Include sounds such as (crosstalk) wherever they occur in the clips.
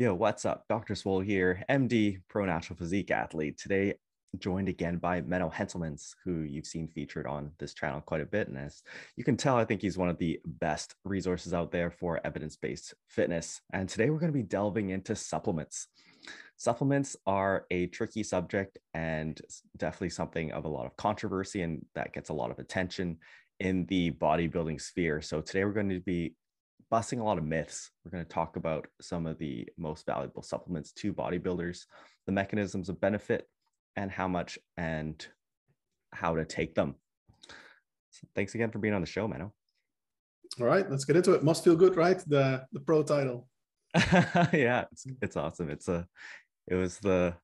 Yo, what's up? Dr. Swole here, MD, pro natural physique athlete. Today, joined again by Menno Henselmans, who you've seen featured on this channel quite a bit. And as you can tell, I think he's one of the best resources out there for evidence based fitness. And today, we're going to be delving into supplements. Supplements are a tricky subject and definitely something of a lot of controversy, and that gets a lot of attention in the bodybuilding sphere. So, today, we're going to be busting a lot of myths. We're going to talk about some of the most valuable supplements to bodybuilders, the mechanisms of benefit, and how much and how to take them. So thanks again for being on the show, Menno. All right, let's get into it. Must feel good, right? The the pro title. (laughs) yeah, it's it's awesome. It's a it was the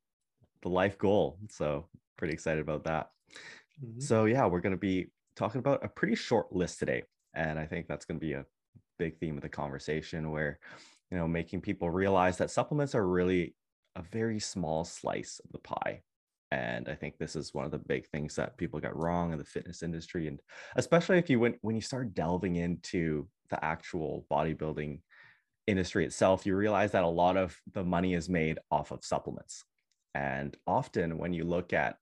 the life goal. So pretty excited about that. Mm-hmm. So yeah, we're going to be talking about a pretty short list today. And I think that's going to be a big theme of the conversation where you know making people realize that supplements are really a very small slice of the pie. And i think this is one of the big things that people get wrong in the fitness industry and especially if you went when you start delving into the actual bodybuilding industry itself you realize that a lot of the money is made off of supplements. And often when you look at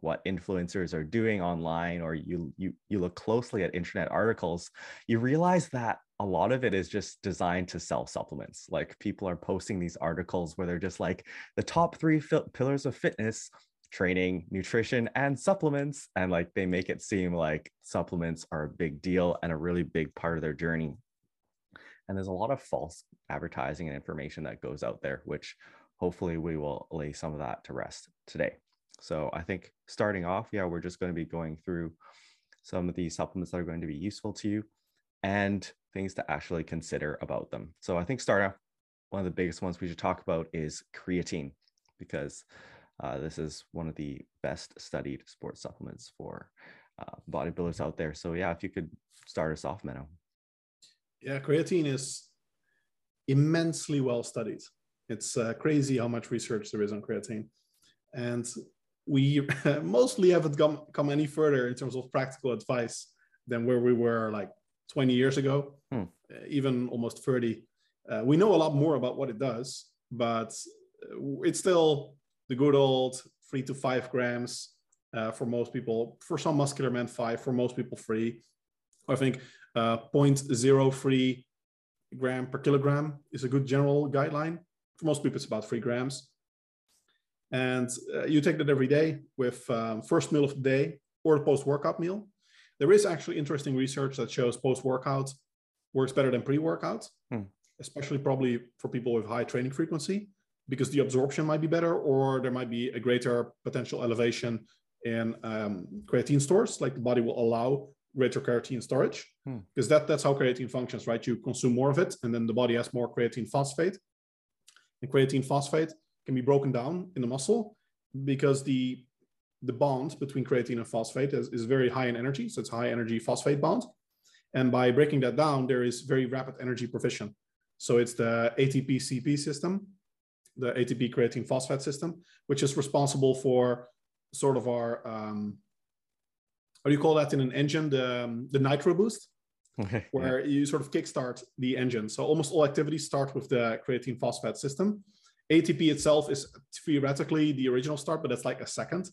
what influencers are doing online or you you you look closely at internet articles you realize that a lot of it is just designed to sell supplements like people are posting these articles where they're just like the top 3 pillars of fitness training nutrition and supplements and like they make it seem like supplements are a big deal and a really big part of their journey. And there's a lot of false advertising and information that goes out there which hopefully we will lay some of that to rest today. So I think starting off, yeah, we're just going to be going through some of the supplements that are going to be useful to you and things to actually consider about them. So I think start off, one of the biggest ones we should talk about is creatine, because uh, this is one of the best studied sports supplements for uh, bodybuilders out there. So yeah, if you could start us off, Menno. Yeah, creatine is immensely well studied. It's uh, crazy how much research there is on creatine. And we (laughs) mostly haven't come, come any further in terms of practical advice than where we were like 20 years ago, hmm. Uh, even almost 30. Uh, we know a lot more about what it does, but uh, it's still the good old three to five grams uh, for most people. For some muscular men, five. For most people, three. I think uh, 0.03 gram per kilogram is a good general guideline. For most people, it's about three grams and uh, you take that every day with um, first meal of the day or the post-workout meal. There is actually interesting research that shows post-workout works better than pre-workout, hmm. especially probably for people with high training frequency, because the absorption might be better, or there might be a greater potential elevation in um, creatine stores, like the body will allow greater creatine storage, hmm. because that, that's how creatine functions, right? You consume more of it, and then the body has more creatine phosphate. And creatine phosphate can be broken down in the muscle because the the bond between creatine and phosphate is, is very high in energy. So it's high energy phosphate bond. And by breaking that down, there is very rapid energy provision. So it's the ATP CP system, the ATP creatine phosphate system, which is responsible for sort of our, um, what do you call that in an engine? The, um, the nitro boost, (laughs) okay, where yeah. you sort of kickstart the engine. So almost all activities start with the creatine phosphate system. ATP itself is theoretically the original start, but it's like a second.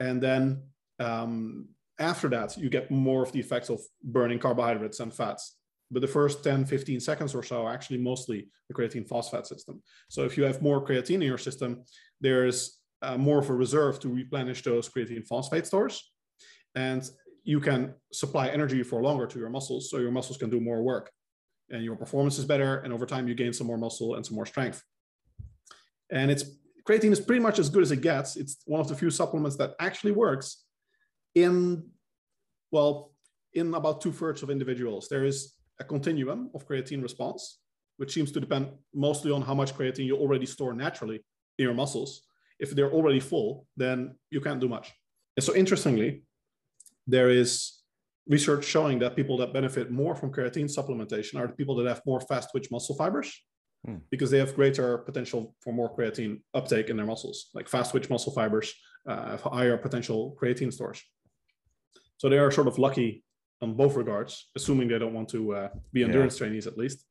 And then um, after that, you get more of the effects of burning carbohydrates and fats. But the first 10, 15 seconds or so are actually mostly the creatine phosphate system. So if you have more creatine in your system, there's uh, more of a reserve to replenish those creatine phosphate stores. And you can supply energy for longer to your muscles, so your muscles can do more work. And your performance is better. And over time, you gain some more muscle and some more strength and it's creatine is pretty much as good as it gets. It's one of the few supplements that actually works in well in about two thirds of individuals. There is a continuum of creatine response, which seems to depend mostly on how much creatine you already store naturally in your muscles. If they're already full, then you can't do much. And so, interestingly, there is research showing that people that benefit more from creatine supplementation are the people that have more fast twitch muscle fibers Hmm. because they have greater potential for more creatine uptake in their muscles, like fast twitch muscle fibers uh, have higher potential creatine stores. So they are sort of lucky on both regards, assuming they don't want to uh, be endurance yeah. trainees at least.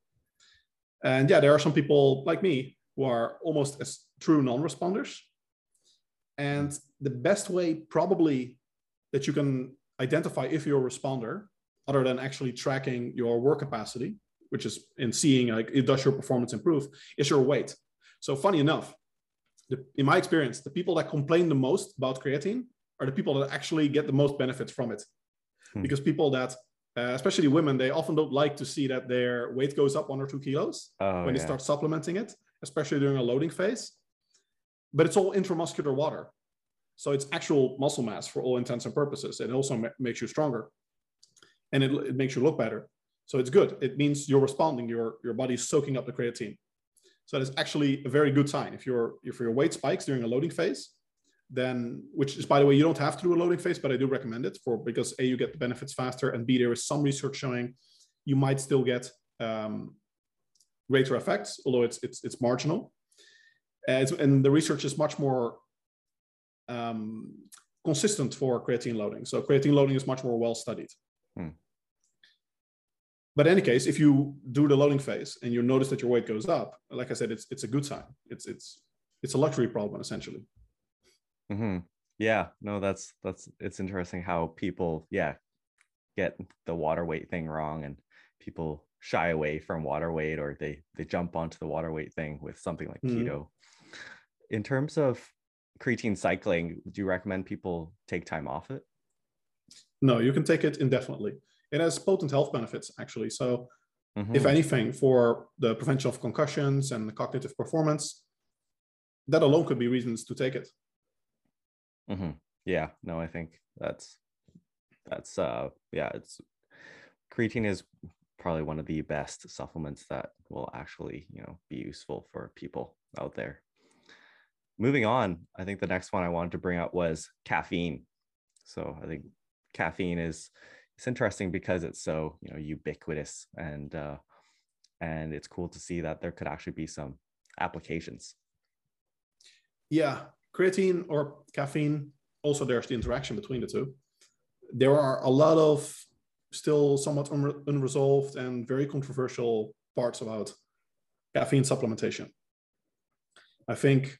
And yeah, there are some people like me who are almost as true non-responders. And the best way probably that you can identify if you're a responder, other than actually tracking your work capacity, which is in seeing like it does your performance improve, is your weight. So funny enough, the, in my experience, the people that complain the most about creatine are the people that actually get the most benefits from it. Hmm. Because people that, uh, especially women, they often don't like to see that their weight goes up one or two kilos oh, when yeah. they start supplementing it, especially during a loading phase. But it's all intramuscular water. So it's actual muscle mass for all intents and purposes. It also ma- makes you stronger and it, it makes you look better. So it's good. It means you're responding, your, your body's soaking up the creatine. So that's actually a very good sign. If your if your weight spikes during a loading phase, then which is by the way, you don't have to do a loading phase, but I do recommend it for because A, you get the benefits faster, and B, there is some research showing you might still get um, greater effects, although it's it's it's marginal. Uh, and the research is much more um, consistent for creatine loading. So creatine loading is much more well studied. Hmm. But in any case, if you do the loading phase and you notice that your weight goes up, like I said, it's it's a good sign. It's it's it's a luxury problem essentially. Mm-hmm. Yeah, no, that's that's it's interesting how people yeah get the water weight thing wrong and people shy away from water weight or they they jump onto the water weight thing with something like mm-hmm. keto. In terms of creatine cycling, do you recommend people take time off it? No, you can take it indefinitely it has potent health benefits actually. So, mm-hmm. if anything, for the prevention of concussions and cognitive performance, that alone could be reasons to take it. Mm-hmm. Yeah, no, I think that's that's uh yeah, it's creatine is probably one of the best supplements that will actually you know be useful for people out there. Moving on, I think the next one I wanted to bring up was caffeine. So I think caffeine is it's interesting because it's so you know ubiquitous and uh, and it's cool to see that there could actually be some applications. Yeah, creatine or caffeine. Also, there's the interaction between the two. There are a lot of still somewhat un- unresolved and very controversial parts about caffeine supplementation. I think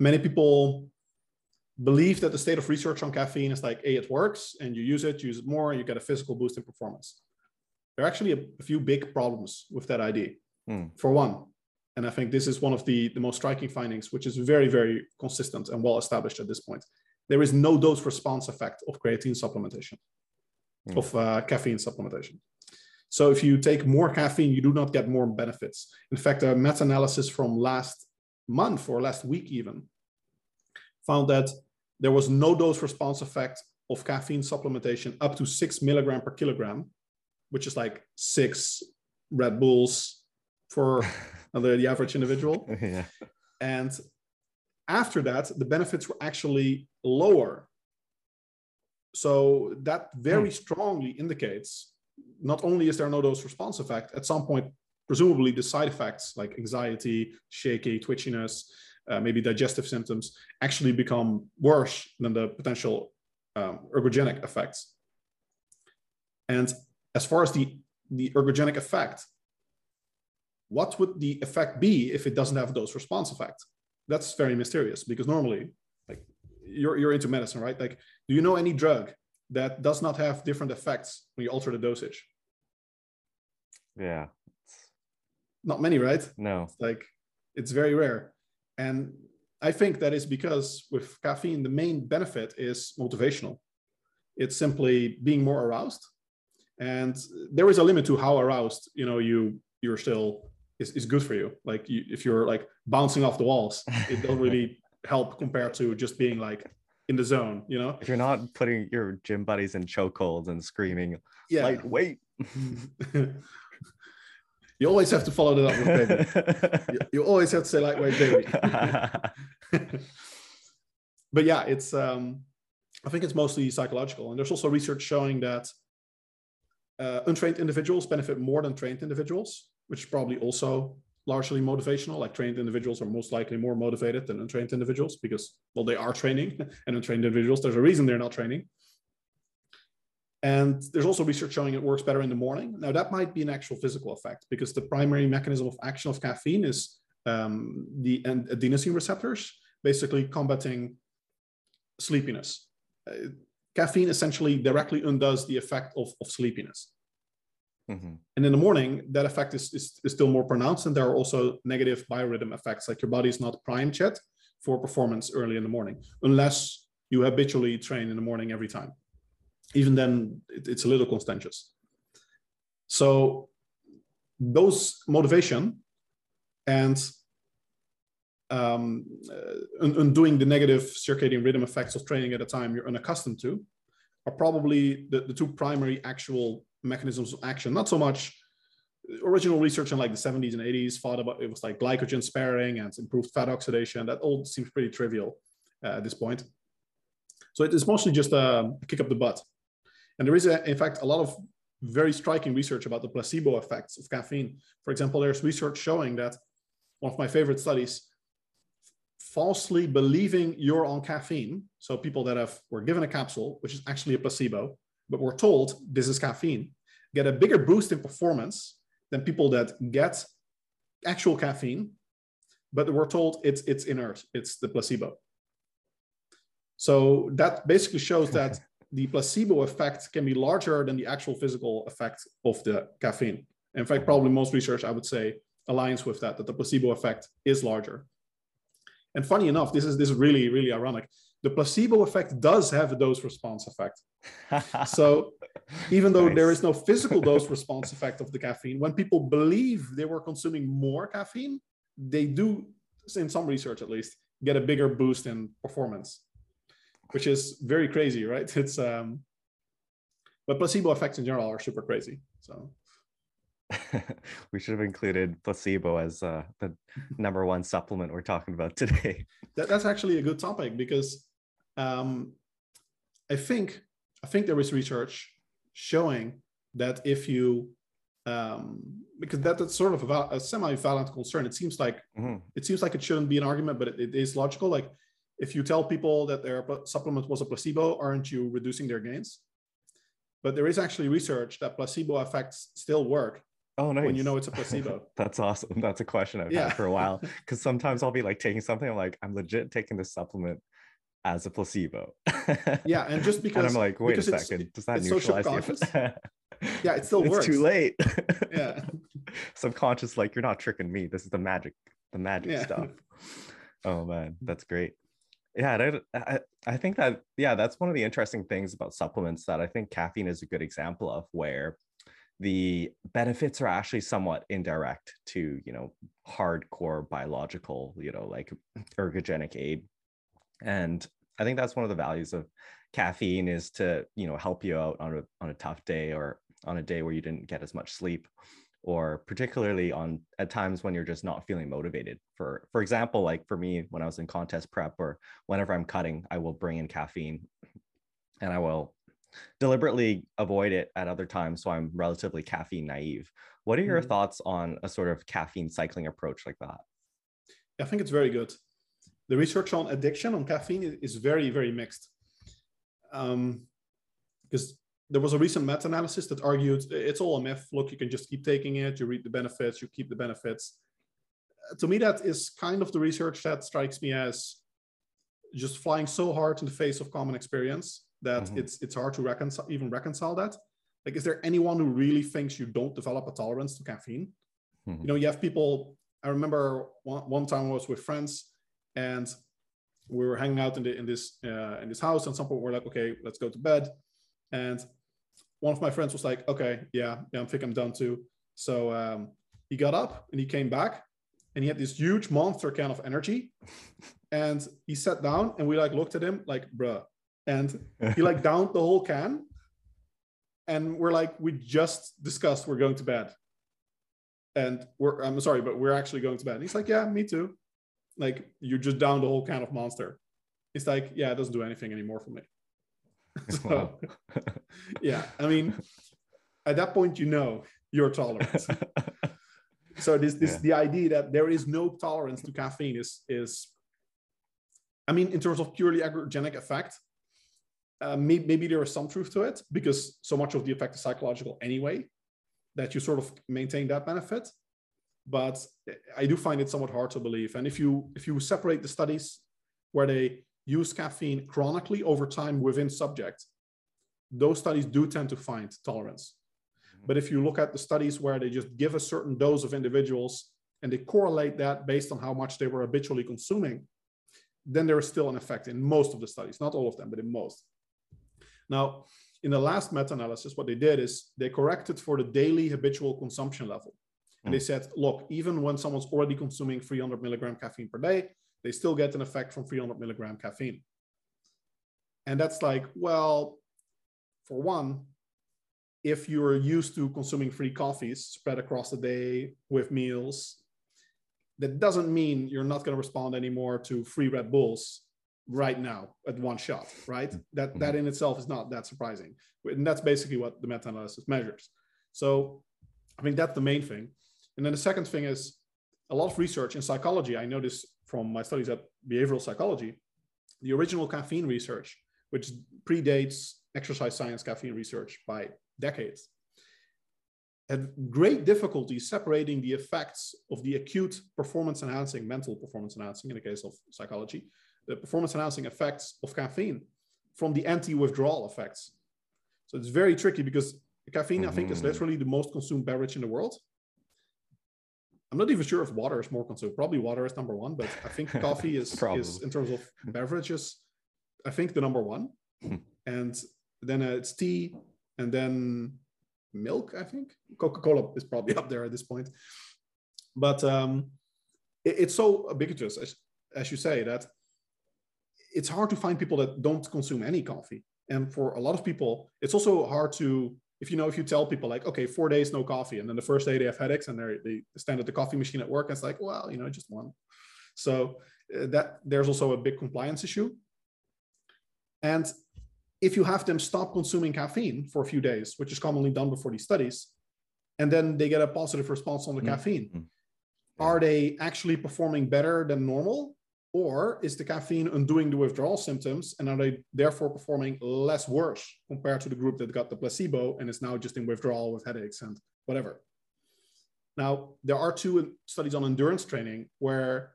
many people believe that the state of research on caffeine is like, hey, it works, and you use it, use it more, and you get a physical boost in performance. There are actually a, a few big problems with that idea. Mm. For one, and I think this is one of the, the most striking findings, which is very, very consistent and well established at this point. There is no dose response effect of creatine supplementation, mm. of uh, caffeine supplementation. So if you take more caffeine, you do not get more benefits. In fact, a meta analysis from last month or last week, even, found that there was no dose response effect of caffeine supplementation up to six milligram per kilogram, which is like six Red Bulls for (laughs) the average individual. Yeah. And after that, the benefits were actually lower. So that very hmm. strongly indicates not only is there no dose response effect, at some point, presumably the side effects like anxiety, shaky, twitchiness, uh, maybe digestive symptoms actually become worse than the potential um, ergogenic effects. And as far as the, the ergogenic effect, what would the effect be if it doesn't have a dose response effect? That's very mysterious because normally, like you're, you're into medicine, right? Like, do you know any drug that does not have different effects when you alter the dosage? Yeah. Not many, right? No. It's like it's very rare. And I think that is because with caffeine, the main benefit is motivational. It's simply being more aroused. And there is a limit to how aroused, you know, you you're still is, is good for you. Like you, if you're like bouncing off the walls, it doesn't really (laughs) help compared to just being like in the zone, you know? If you're not putting your gym buddies in chokeholds and screaming, yeah. lightweight. (laughs) You always have to follow that up with baby. (laughs) you, you, always have to say lightweight baby. (laughs) but yeah, it's um, I think it's mostly psychological, and there's also research showing that uh, untrained individuals benefit more than trained individuals, which is probably also largely motivational. Like trained individuals are most likely more motivated than untrained individuals because, well, they are training, (laughs) and untrained individuals, there's a reason they're not training. And there's also research showing it works better in the morning. Now, that might be an actual physical effect because the primary mechanism of action of caffeine is um, the adenosine receptors, basically combating sleepiness. Uh, caffeine essentially directly undoes the effect of, of sleepiness. Mm-hmm. And in the morning, that effect is, is, is, still more pronounced. And there are also negative biorhythm effects, like your body is not primed yet for performance early in the morning, unless you habitually train in the morning every time. Even then, it, it's a little contentious. So, those motivation and um, uh, undoing the negative circadian rhythm effects of training at a time you're unaccustomed to are probably the, the two primary actual mechanisms of action. Not so much original research in like the 70s and 80s thought about it was like glycogen sparing and improved fat oxidation. That all seems pretty trivial uh, at this point. So it is mostly just a kick up the butt. And there is, a, in fact, a lot of very striking research about the placebo effects of caffeine. For example, there's research showing that one of my favorite studies falsely believing you're on caffeine. So people that have were given a capsule, which is actually a placebo, but were told this is caffeine, get a bigger boost in performance than people that get actual caffeine, but were told it's it's inert, it's the placebo. So that basically shows that the placebo effect can be larger than the actual physical effect of the caffeine. In fact, probably most research I would say aligns with that, that the placebo effect is larger. And funny enough, this is this is really really ironic. The placebo effect does have a dose response effect. (laughs) so even though nice. there is no physical dose response effect of the caffeine, when people believe they were consuming more caffeine, they do, in some research at least, get a bigger boost in performance, which is very crazy, right? (laughs) It's um, but placebo effects in general are super crazy. So (laughs) we should have included placebo as uh, the number one supplement we're talking about today. (laughs) That, that's actually a good topic because um, I think I think there is research showing that if you um, because that, that's sort of a, a semi-valid concern. It seems like mm-hmm. it seems like it shouldn't be an argument, but it, it is logical. Like if you tell people that their supplement was a placebo, aren't you reducing their gains? But there is actually research that placebo effects still work Oh, nice. When you know it's a (laughs) placebo. That's awesome. That's a question I've yeah. had for a while. (laughs) Because sometimes I'll be like taking something, I'm like, I'm legit taking this supplement as a placebo. (laughs) yeah, and just because and I'm like, wait a second, does that neutralize the yeah, it still it's works. It's too late. yeah. Subconscious, like you're not tricking me. This is the magic, the magic yeah. stuff. Oh man, that's great. Yeah, I, I, think that yeah, that's one of the interesting things about supplements that I think caffeine is a good example of where the benefits are actually somewhat indirect to you know hardcore biological you know like ergogenic aid. And i think that's one of the values of caffeine is to you know help you out on a, on a tough day or on a day where you didn't get as much sleep or particularly on at times when you're just not feeling motivated for for example like for me when i was in contest prep or whenever i'm cutting i will bring in caffeine and i will deliberately avoid it at other times so i'm relatively caffeine naive. What are your mm-hmm. thoughts on a sort of caffeine cycling approach like that? I think it's very good. The research on addiction on caffeine is very very mixed. Um, because there was a recent meta-analysis that argued it's all a myth. Look you can just keep taking it. You reap the benefits. You keep the benefits. Uh, to me that is kind of the research that strikes me as just flying so hard in the face of common experience that mm-hmm. it's it's hard to reconcile even reconcile that. Like is there anyone who really thinks you don't develop a tolerance to caffeine? Mm-hmm. you know you have people i remember one, one time i was with friends and we were hanging out in, the, in this uh, in this house and some people were like okay let's go to bed. And one of my friends was like okay yeah yeah i think i'm done too. So um, he got up and he came back and he had this huge monster can of energy. (laughs) And he sat down and we like looked at him like bruh. And he like (laughs) downed the whole can. And we're like we just discussed we're going to bed. And we're i'm sorry but we're actually going to bed. And he's like yeah me too. Like you just downed the whole can of monster. It's like yeah it doesn't do anything anymore for me (laughs) so yeah i mean at that point you know your tolerance (laughs) so this this yeah. the idea that there is no tolerance to caffeine is is i mean in terms of purely ergogenic effect uh, maybe, maybe there is some truth to it because so much of the effect is psychological anyway that you sort of maintain that benefit but I do find it somewhat hard to believe. And if you if you separate the studies where they use caffeine chronically over time within subjects, those studies do tend to find tolerance. Mm-hmm. But if you look at the studies where they just give a certain dose of individuals and they correlate that based on how much they were habitually consuming, then there is still an effect in most of the studies, not all of them, but in most. Now, in the last meta-analysis, what they did is they corrected for the daily habitual consumption level. And they hmm. said, look, even when someone's already consuming 300 milligram caffeine per day, they still get an effect from 300 milligram caffeine. And that's like, well, for one, if you're used to consuming free coffees spread across the day with meals, that doesn't mean you're not going to respond anymore to free Red Bulls right now at one shot, right? Hmm. That mm-hmm. that in itself is not that surprising. And that's basically what the meta-analysis measures. So I think that's the main thing. And then the second thing is a lot of research in psychology. I know this from my studies at behavioral psychology. The original caffeine research, which predates exercise science caffeine research by decades, had great difficulty separating the effects of the acute performance enhancing, mental performance enhancing, in the case of psychology, the performance enhancing effects of caffeine from the anti withdrawal effects. So it's very tricky because caffeine, mm-hmm. I think, is mm-hmm. literally the most consumed beverage in the world. I'm not even sure if water is more consumed. Probably water is number one, but I think (laughs) coffee is, is in terms of beverages, I think the number one. Hmm. and then uh, it's tea, and then milk. I think Coca-Cola is probably (laughs) up there at this point. But um, it, it's so ubiquitous, as, as you say, that it's hard to find people that don't consume any coffee. And for a lot of people, it's also hard to if you know if you tell people like okay four days no coffee and then the first day they have headaches and they they stand at the coffee machine at work and it's like well you know just one. So uh, that there's also a big compliance issue. And if you have them stop consuming caffeine for a few days which is commonly done before these studies and then they get a positive response on the mm-hmm. caffeine are they actually performing better than normal or is the caffeine undoing the withdrawal symptoms and are they therefore performing less worse compared to the group that got the placebo and is now just in withdrawal with headaches and whatever? Now, there are two studies on endurance training where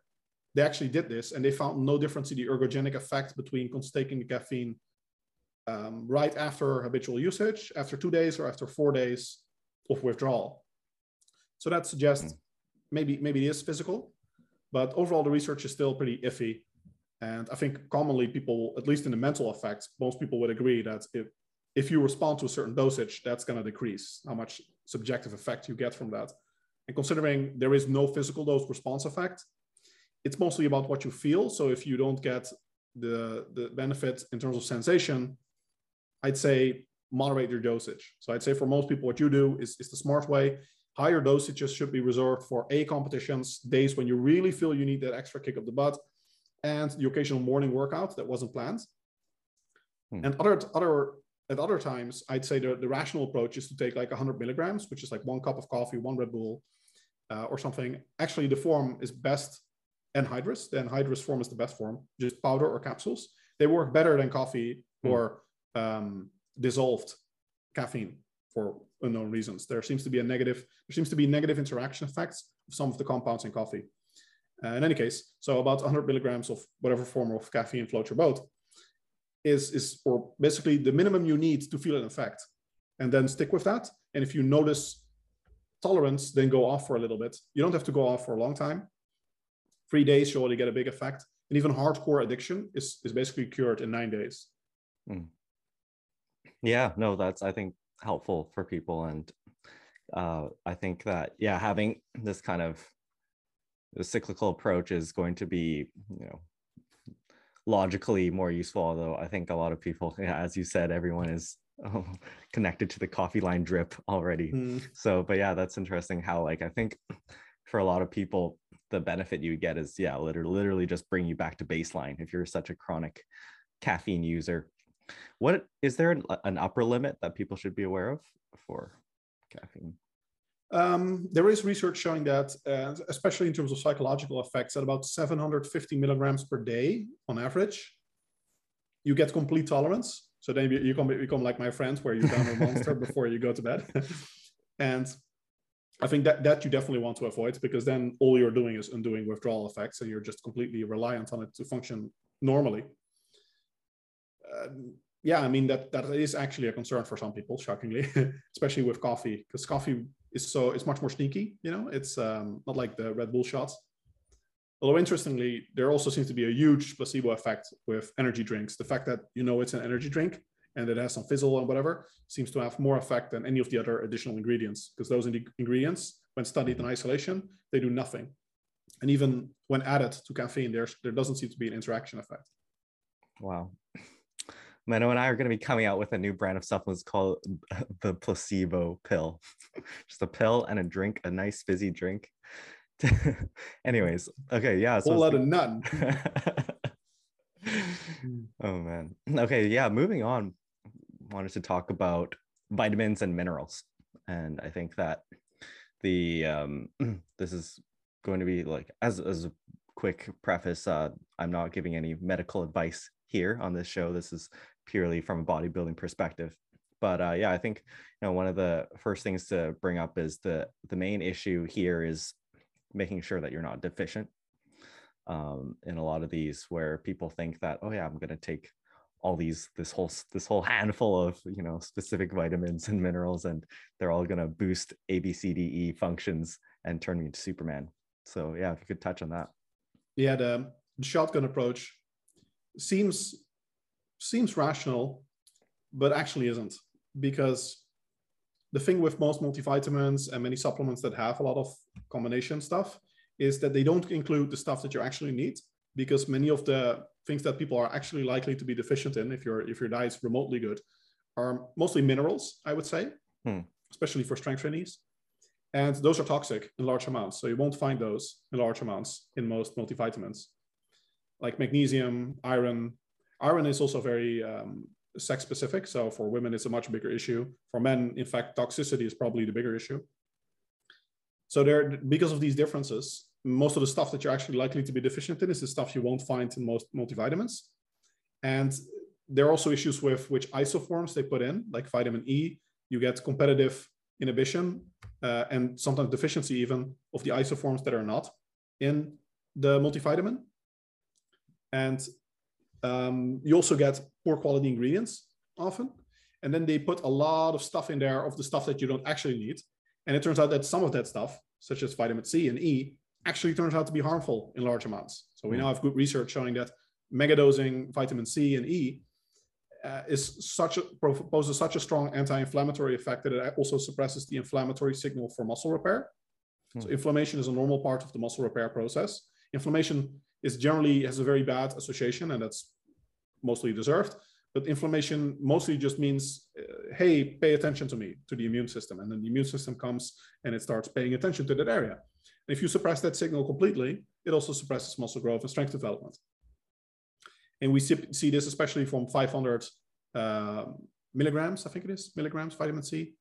they actually did this and they found no difference in the ergogenic effect between taking the caffeine um, right after habitual usage, after two days or after four days of withdrawal. So that suggests hmm. maybe maybe it is physical, but overall, the research is still pretty iffy. And I think commonly people, at least in the mental effects, most people would agree that if, if you respond to a certain dosage, that's going to decrease how much subjective effect you get from that. And considering there is no physical dose response effect, it's mostly about what you feel. So if you don't get the, the benefit in terms of sensation, I'd say moderate your dosage. So I'd say for most people, what you do is, is the smart way. Higher dosages should be reserved for A competitions, days when you really feel you need that extra kick of the butt, and the occasional morning workout that wasn't planned. Hmm. And other other at other times, I'd say the, the rational approach is to take like 100 milligrams, which is like one cup of coffee, one Red Bull, uh, or something. Actually, the form is best anhydrous. The anhydrous form is the best form, just powder or capsules. They work better than coffee hmm. or um, dissolved caffeine for unknown reasons. There seems to be a negative, there seems to be negative interaction effects of some of the compounds in coffee. Uh, in any case, so about 100 milligrams of whatever form of caffeine floats your boat is, is or basically the minimum you need to feel an effect. And then stick with that. And if you notice tolerance, then go off for a little bit. You don't have to go off for a long time. Three days, you already get a big effect. And even hardcore addiction is, is basically cured in nine days. Mm. Yeah, no, that's, I think helpful for people and uh, i think that yeah having this kind of cyclical approach is going to be you know logically more useful although i think a lot of people yeah, (laughs) as you said everyone is oh, (laughs) connected to the coffee line drip already mm. so but yeah that's interesting how like i think for a lot of people the benefit you get is yeah literally, literally just bring you back to baseline if you're such a chronic caffeine user what is there an, an upper limit that people should be aware of for caffeine? Um, there is research showing that, uh, especially in terms of psychological effects, at about 750 milligrams per day on average, you get complete tolerance. So then you, you become, become like my friends, where you (laughs) down a monster before you go to bed. (laughs) and I think that that you definitely want to avoid because then all you're doing is undoing withdrawal effects and you're just completely reliant on it to function normally. Uh, yeah, I mean that that is actually a concern for some people, shockingly, (laughs) especially with coffee, because coffee is so it's much more sneaky. You know, it's um, not like the Red Bull shots. Although interestingly, there also seems to be a huge placebo effect with energy drinks. The fact that you know it's an energy drink and it has some fizzle and whatever seems to have more effect than any of the other additional ingredients because those ingredients, when studied in isolation, they do nothing. And even when added to caffeine, there's, there doesn't seem to be an interaction effect. Wow. Menno and I are going to be coming out with a new brand of supplements called (laughs) the placebo pill. (laughs) Just a pill and a drink, a nice fizzy drink. (laughs) Anyways, okay, yeah. So a whole lot of none. oh man. Okay, yeah. Moving on, wanted to talk about vitamins and minerals, and I think that the um, (clears throat) this is going to be like as as a quick preface. Uh, I'm not giving any medical advice here on this show. This is purely from a bodybuilding perspective. But uh, yeah, I think you know one of the first things to bring up is the the main issue here is making sure that you're not deficient. Um, in a lot of these, where people think that oh yeah, I'm going to take all these this whole this whole (laughs) handful of you know specific vitamins and minerals, and they're all going to boost A B C D E functions and turn me into Superman. So yeah, if you could touch on that. Yeah, the shotgun approach seems seems rational, but actually isn't because the thing with most multivitamins and many supplements that have a lot of combination stuff is that they don't include the stuff that you actually need because many of the things that people are actually likely to be deficient in if your if your diet's remotely good are mostly minerals i would say hmm. especially for strength trainees and those are toxic in large amounts so you won't find those in large amounts in most multivitamins like magnesium iron iron is also very um, sex specific. So for women, it's a much bigger issue. For men, in fact, toxicity is probably the bigger issue. So there, because of these differences, most of the stuff that you're actually likely to be deficient in is the stuff you won't find in most multivitamins. And there are also issues with which isoforms they put in, like vitamin E. You get competitive inhibition uh, and sometimes deficiency even of the isoforms that are not in the multivitamin. And um, you also get poor quality ingredients often. And then they put a lot of stuff in there of the stuff that you don't actually need. And it turns out that some of that stuff, such as vitamin C and E, actually turns out to be harmful in large amounts. So we hmm. now have good research showing that megadosing vitamin C and E uh, is such a poses such a strong anti-inflammatory effect that it also suppresses the inflammatory signal for muscle repair. Hmm. So inflammation is a normal part of the muscle repair process. Inflammation is generally has a very bad association, and that's mostly deserved. But inflammation mostly just means, uh, hey, pay attention to me, to the immune system, and then the immune system comes and it starts paying attention to that area. And if you suppress that signal completely, it also suppresses muscle growth and strength development. And we see, see this especially from 500 uh, milligrams, I think it is, milligrams vitamin C,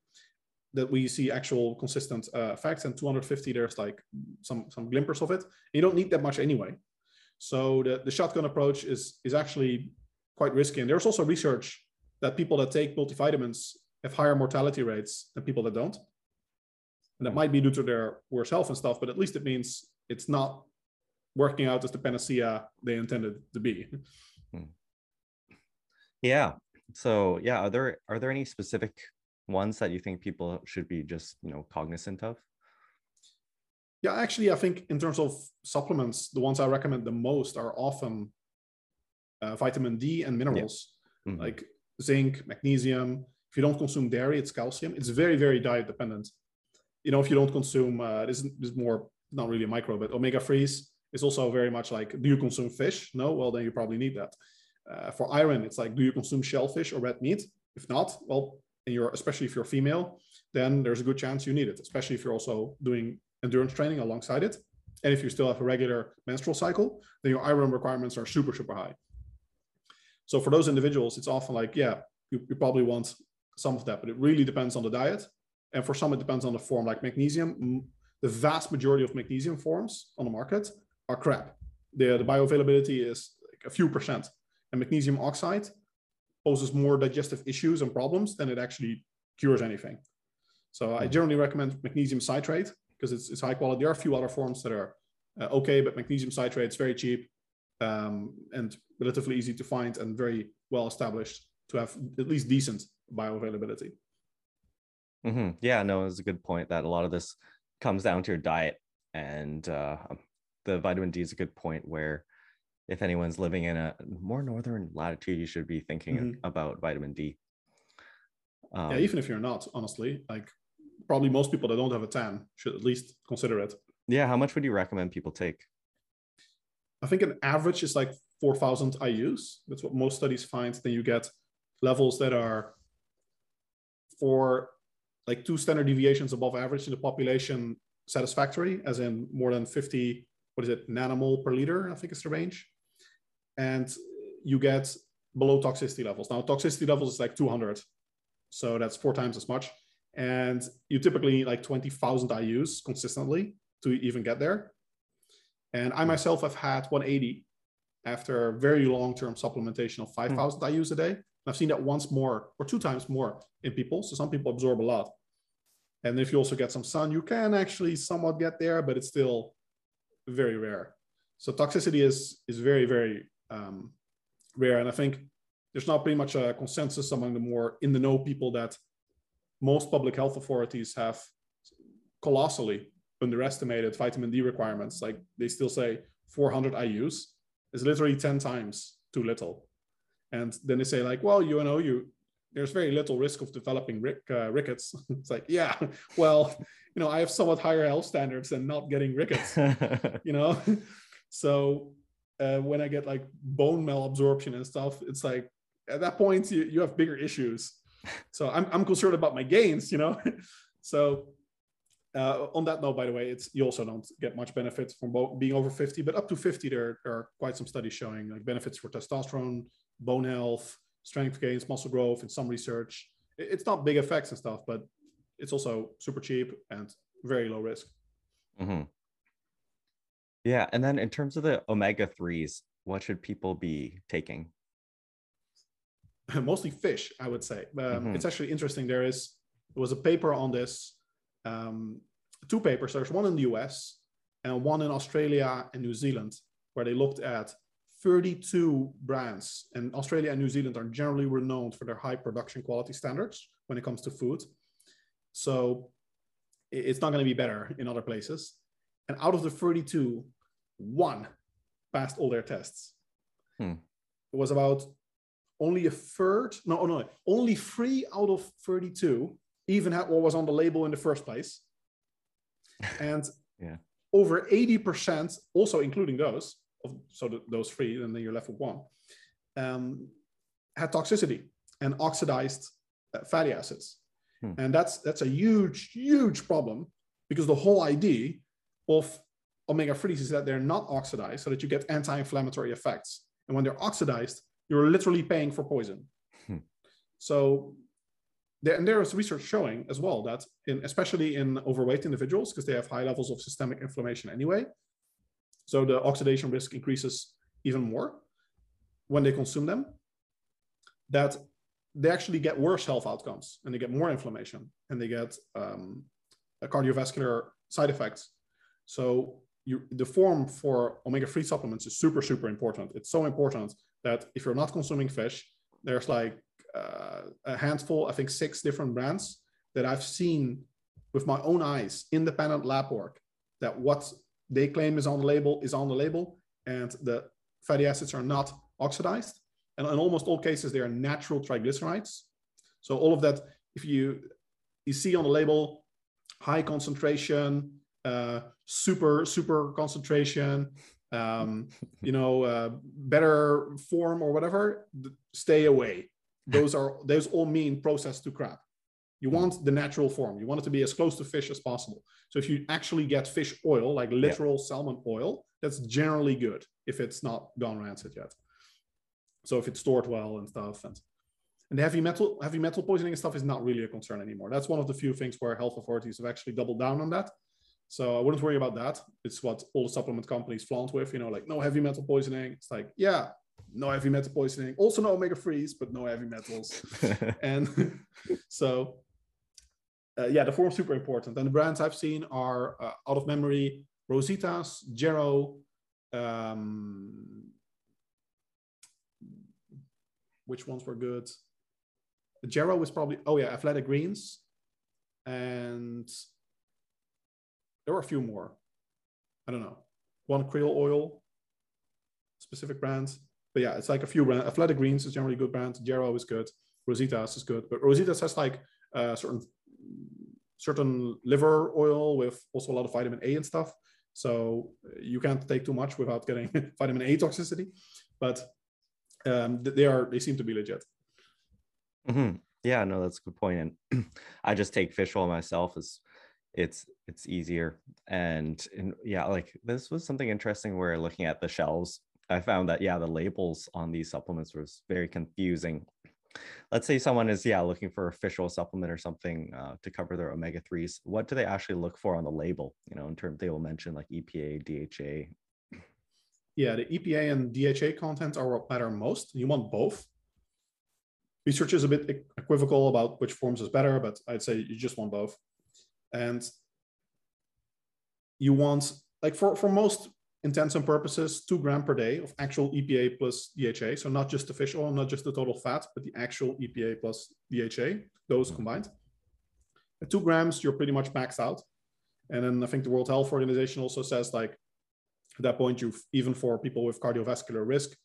that we see actual consistent uh, effects. And 250, there's like some, some glimpers of it. And you don't need that much anyway. So the, the shotgun approach is, is actually quite risky. And there's also research that people that take multivitamins have higher mortality rates than people that don't. And that might be due to their worse health and stuff, but at least it means it's not working out as the panacea they intended to be. Hmm. Yeah. So yeah, are there are there any specific ones that you think people should be just you know cognizant of? Yeah, actually, I think in terms of supplements, the ones I recommend the most are often uh, vitamin D and minerals yeah. mm-hmm. like zinc, magnesium. If you don't consume dairy, it's calcium. It's very, very diet dependent. You know, if you don't consume, uh, this, is, this is more not really a micro, but omega 3s is also very much like, do you consume fish? No, well, then you probably need that. Uh, for iron, it's like, do you consume shellfish or red meat? If not, well, and you're especially if you're female, then there's a good chance you need it, especially if you're also doing endurance training alongside it. And if you still have a regular menstrual cycle, then your iron requirements are super, super high. So for those individuals, it's often like, yeah, you, you probably want some of that, but it really depends on the diet. And for some, it depends on the form. Like magnesium, the vast majority of magnesium forms on the market are crap. The, the bioavailability is like a few percent. And magnesium oxide poses more digestive issues and problems than it actually cures anything. So I hmm. generally recommend magnesium citrate because it's, it's high quality. There are a few other forms that are uh, okay, but magnesium citrate is very cheap um, and relatively easy to find and very well established to have at least decent bioavailability. Mm-hmm. Yeah, no, it's a good point that a lot of this comes down to your diet, and uh, the vitamin D is a good point where if anyone's living in a more northern latitude, you should be thinking mm-hmm. about vitamin D. Um, yeah, even if you're not, honestly, like probably most people that don't have a tan should at least consider it. Yeah, how much would you recommend people take? I think an average is like 4,000 IUs. That's what most studies find. Then you get levels that are for like two standard deviations above average in the population satisfactory, as in more than 50, what is it, nanomole per liter, I think is the range. And you get below toxicity levels. Now, toxicity levels is like 200. So that's four times as much. And you typically need like 20,000 IUs consistently to even get there. And I myself have had 180 after very long-term supplementation of 5,000 mm. IUs a day. I've seen that once more or two times more in people. So some people absorb a lot. And if you also get some sun, you can actually somewhat get there, but it's still very rare. So toxicity is is very very um, rare, and I think there's not pretty much a consensus among the more in the know people that most public health authorities have colossally underestimated vitamin D requirements. Like they still say 400 IUs is literally 10 times too little. And then they say like, well, you know, you there's very little risk of developing rick, uh, rickets. (laughs) it's like, yeah, (laughs) well, you know, I have somewhat higher health standards than not getting rickets, (laughs) you know? so uh, when I get like bone malabsorption and stuff, it's like, at that point, you, you have bigger issues. So I'm, I'm concerned about my gains, you know? (laughs) so uh, on that note, by the way, it's you also don't get much benefit from being over 50, but up to 50, there, there are quite some studies showing like benefits for testosterone, bone health, strength gains, muscle growth, in some research. It's not big effects and stuff, but it's also super cheap and very low risk. Mm-hmm. Yeah, and then in terms of the omega threes, what should people be taking? (clears throat) Mostly fish, I would say. Um, mm-hmm. It's actually interesting. There is there was a paper on this, um, two papers. There's one in the US and one in Australia and New Zealand, where they looked at 32 brands, and Australia and New Zealand are generally renowned for their high production quality standards when it comes to food. So it's not going to be better in other places. And out of the 32, one passed all their tests. Hmm. It was about only a third, no, no, only three out of 32 even had what was on the label in the first place. (laughs) And yeah. over 80%, also including those, of so the, those three, and then you're left with one, um, had toxicity and oxidized uh, fatty acids, hmm. and that's that's a huge huge problem because the whole idea of omega 3s is that they're not oxidized so that you get anti-inflammatory effects, and when they're oxidized, you're literally paying for poison. Hmm. So there, and there is research showing as well that in especially in overweight individuals because they have high levels of systemic inflammation anyway so the oxidation risk increases even more when they consume them. That they actually get worse health outcomes and they get more inflammation and they get um, cardiovascular side effects. So you, the form for omega-3 supplements is super, super important. It's so important that if you're not consuming fish, there's like uh, a handful, I think six different brands that I've seen with my own eyes, independent lab work, that what they claim is on the label is on the label, and the fatty acids are not oxidized. And in almost all cases, they are natural triglycerides. So all of that, if you you see on the label, high concentration, uh, super super concentration, um, (laughs) you know, uh, better form or whatever, stay away. Those are those all mean processed to crap. You want the natural form. You want it to be as close to fish as possible. So if you actually get fish oil, like literal yeah. salmon oil, that's generally good if it's not gone rancid yet. So if it's stored well and stuff, and and the heavy metal heavy metal poisoning and stuff is not really a concern anymore. That's one of the few things where health authorities have actually doubled down on that. So I wouldn't worry about that. It's what all the supplement companies flaunt with, you know, like no heavy metal poisoning. It's like, yeah, no heavy metal poisoning, also no omega 3s, but no heavy metals. (laughs) and so uh, yeah, the form super important. And the brands I've seen are uh, out of memory, Rositas, Jarrow, um, which ones were good? Jarrow was probably, oh yeah, Athletic Greens. And there were a few more. I don't know. One krill oil, specific brands. But yeah, it's like a few brands. Athletic Greens is generally a good brand. Jarrow is good. Rositas is good. But Rositas has like uh, certain certain liver oil with also a lot of vitamin A and stuff. So you can't take too much without getting (laughs) vitamin A toxicity. But um, they are they seem to be legit. Mm-hmm. Yeah, no, that's a good point. And (clears throat) I just take fish oil myself as it's it's easier. And, and yeah, like this was something interesting where looking at the shelves, I found that yeah, the labels on these supplements was very confusing. Let's say someone is yeah looking for official supplement or something uh, to cover their omega threes. What do they actually look for on the label? You know, in terms they will mention like EPA, DHA, yeah, the EPA and DHA content are what matter most. You want both. Research is a bit equivocal about which forms is better, but I'd say you just want both. And you want, like for, for most intents and purposes, two gram per day of actual EPA plus DHA. So not just the fish oil, not just the total fat, but the actual EPA plus DHA, those mm-hmm. combined. At two grams, you're pretty much maxed out. And then I think the World Health Organization also says like at that point, you've even for people with cardiovascular risk,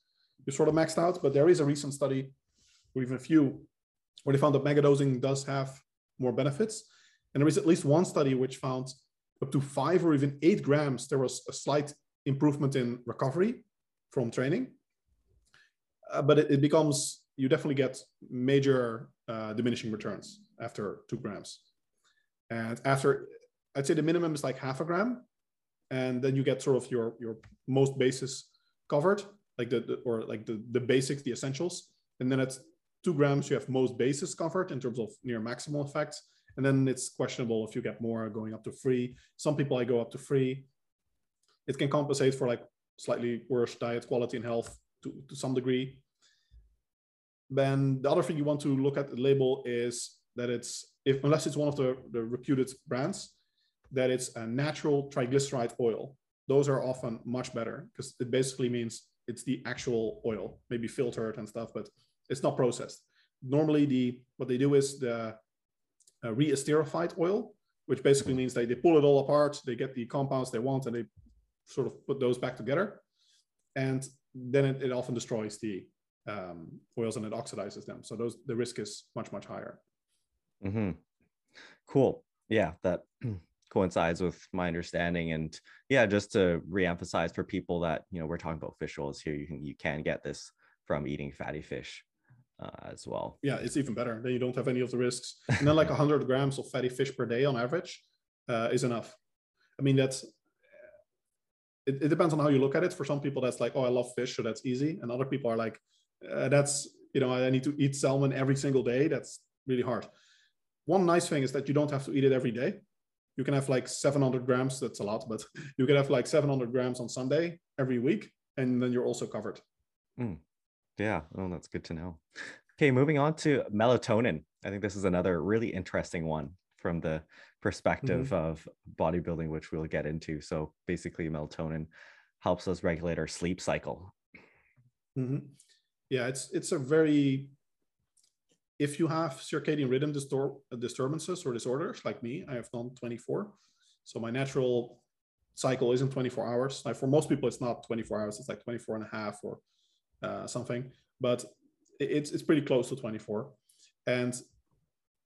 you're sort of maxed out. But there is a recent study, or even a few, where they found that megadosing does have more benefits. And there is at least one study which found up to five or even eight grams, there was a slight improvement in recovery from training. Uh, but it, it, becomes, you definitely get major uh, diminishing returns after two grams. And after, I'd say the minimum is like half a gram and then you get sort of your your most bases covered like the, the or like the the basics the essentials and then at two grams you have most bases covered in terms of near maximal effects and then it's questionable if you get more going up to three some people i go up to three it can compensate for like slightly worse diet quality and health to, to some degree then the other thing you want to look at the label is that it's if unless it's one of the, the reputed brands that it's a natural triglyceride oil. Those are often much better because it basically means it's the actual oil, maybe filtered and stuff, but it's not processed. Normally, the what they do is the uh, re-esterified oil, which basically means they, they pull it all apart, they get the compounds they want, and they sort of put those back together. And then it, it often destroys the um, oils and it oxidizes them. So those the risk is much, much higher. Mm-hmm. Cool. Yeah, that (clears throat) coincides with my understanding and yeah just to reemphasize for people that you know we're talking about fish oils here you can you can get this from eating fatty fish uh, as well. Yeah it's even better. Then you don't have any of the risks. (laughs) And then like 100 grams of fatty fish per day on average uh, is enough. I mean that's it, it, depends on how you look at it. For some people that's like oh i love fish so that's easy. And other people are like uh, that's you know i need to eat salmon every single day. That's really hard. One nice thing is that you don't have to eat it every day. You can have like 700 grams. That's a lot but (laughs) you can have like 700 grams on sunday every week and then you're also covered. Mm. Yeah well that's good to know okay moving on to melatonin i think this is another really interesting one from the perspective mm-hmm. of bodybuilding which we'll get into so basically melatonin helps us regulate our sleep cycle mm-hmm. yeah it's it's a very if you have circadian rhythm distor- disturbances or disorders like me, I have non-24. So my natural cycle isn't 24 hours. Like for most people, it's not 24 hours. It's like 24 and a half or uh, something, but it's, it's pretty close to 24. And